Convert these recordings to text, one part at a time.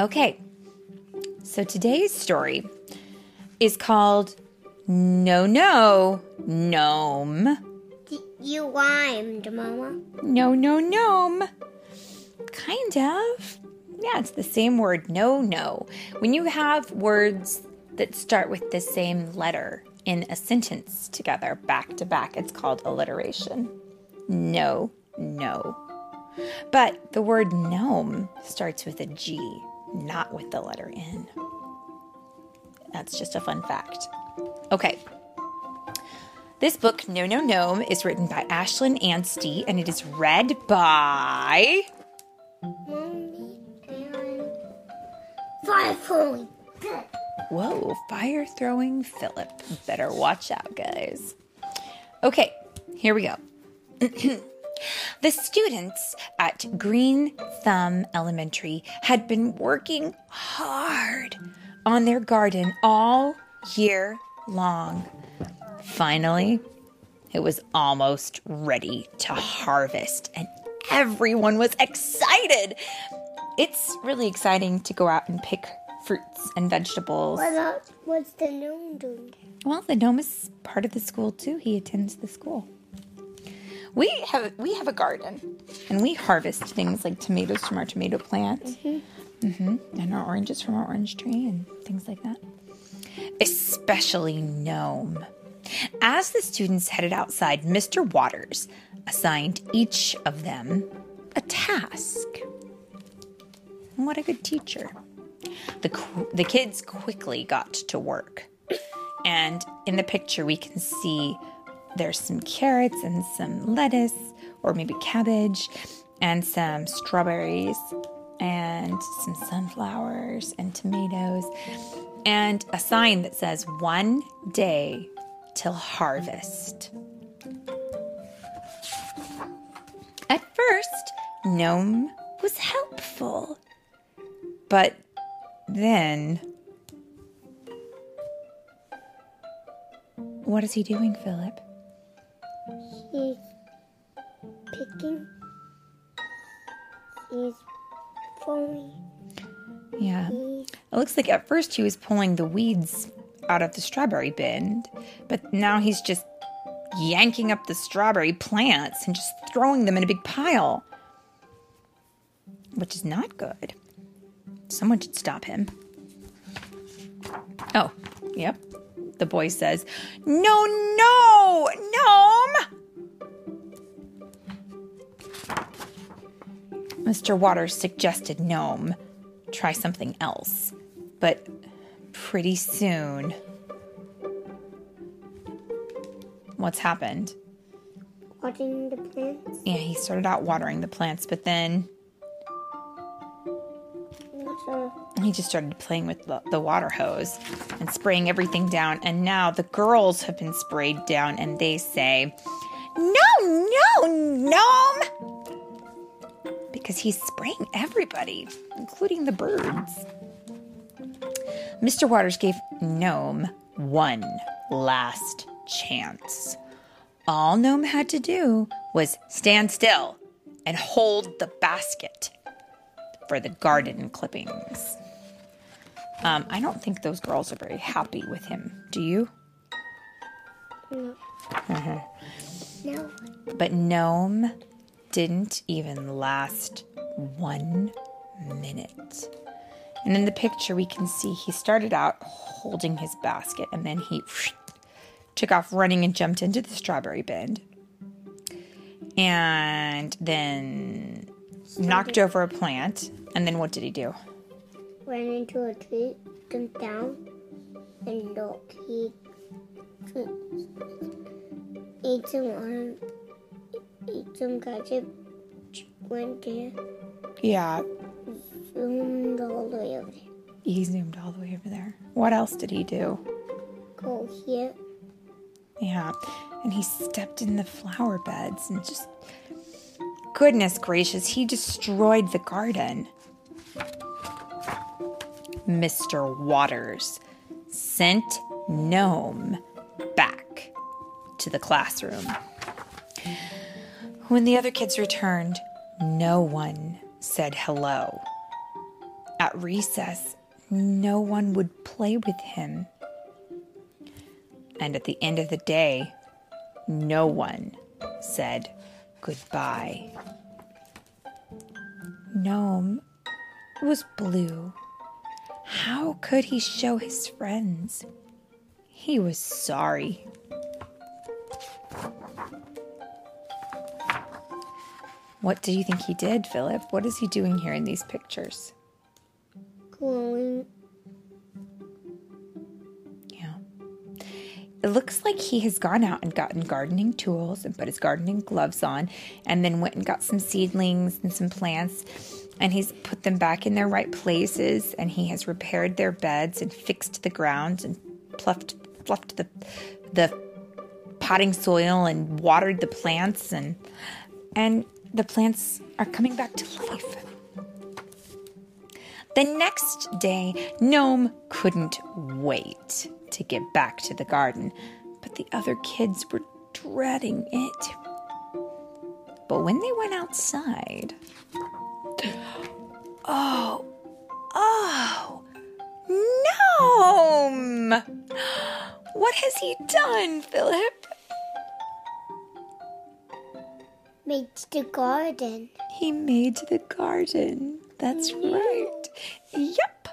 Okay, so today's story is called No No Gnome. You rhymed, Mama. No No Gnome. Kind of. Yeah, it's the same word, no no. When you have words that start with the same letter in a sentence together, back to back, it's called alliteration. No, no. But the word gnome starts with a G, not with the letter N. That's just a fun fact. Okay. This book, No No Gnome, is written by Ashlyn Anstee and it is read by. Fire point. Whoa, fire throwing Philip. Better watch out, guys. Okay, here we go. the students at Green Thumb Elementary had been working hard on their garden all year long. Finally, it was almost ready to harvest, and everyone was excited. It's really exciting to go out and pick fruits and vegetables. What else? What's the gnome doing? Well, the gnome is part of the school too. He attends the school. We have we have a garden, and we harvest things like tomatoes from our tomato plants, hmm and our oranges from our orange tree, and things like that. Especially gnome. As the students headed outside, Mr. Waters assigned each of them a task. What a good teacher. The, qu- the kids quickly got to work. And in the picture, we can see there's some carrots and some lettuce, or maybe cabbage, and some strawberries, and some sunflowers and tomatoes, and a sign that says one day till harvest. At first, Gnome was helpful. But then. What is he doing, Philip? He's picking. He's pulling. Yeah. It looks like at first he was pulling the weeds out of the strawberry bin, but now he's just yanking up the strawberry plants and just throwing them in a big pile, which is not good. Someone should stop him. Oh, yep. The boy says, No, no, gnome! Mr. Waters suggested gnome try something else. But pretty soon. What's happened? watering the plants. Yeah, he started out watering the plants, but then he just started playing with the, the water hose and spraying everything down. And now the girls have been sprayed down and they say, No, no, gnome! Because he's spraying everybody, including the birds. Mr. Waters gave Gnome one last chance. All Gnome had to do was stand still and hold the basket for the garden clippings. Um, I don't think those girls are very happy with him. Do you? no? No. But Gnome didn't even last one minute. And in the picture, we can see he started out holding his basket and then he took off running and jumped into the strawberry bin. And then knocked over a plant. And then what did he do? Ran into a tree, jumped down, and look, he ate some ate some ketchup, went there, Yeah, zoomed all the way over there. he zoomed all the way over there. What else did he do? Go here, Yeah. And he stepped in the flower beds and just. Goodness gracious, he destroyed the garden. Mr. Waters sent Gnome back to the classroom. When the other kids returned, no one said hello. At recess, no one would play with him. And at the end of the day, no one said goodbye. Gnome was blue. How could he show his friends? He was sorry. What do you think he did, Philip? What is he doing here in these pictures? Going. Yeah. It looks like he has gone out and gotten gardening tools and put his gardening gloves on and then went and got some seedlings and some plants and he's put them back in their right places and he has repaired their beds and fixed the ground and fluffed fluffed the the potting soil and watered the plants and and the plants are coming back to life. The next day, Gnome couldn't wait to get back to the garden, but the other kids were dreading it. But when they went outside, oh, oh, Gnome! What has he done, Philip? Made the garden. He made the garden. That's mm. right. Yep.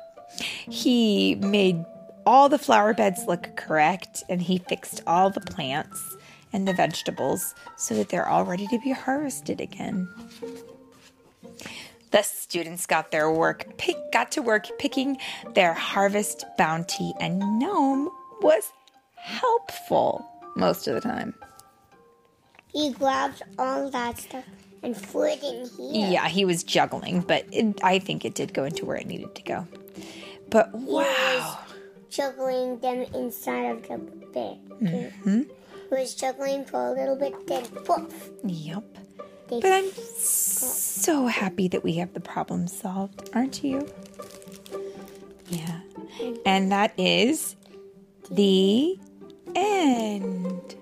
He made all the flower beds look correct and he fixed all the plants and the vegetables so that they're all ready to be harvested again. The students got their work pick, got to work picking their harvest bounty and Gnome was helpful most of the time. He grabbed all that stuff and threw it in here. Yeah, he was juggling, but it, I think it did go into where it needed to go. But he wow. Juggling them inside of the bed. Mm-hmm. He was juggling for a little bit, then poof. Yep. They But I'm so happy that we have the problem solved, aren't you? Yeah. And that is the end.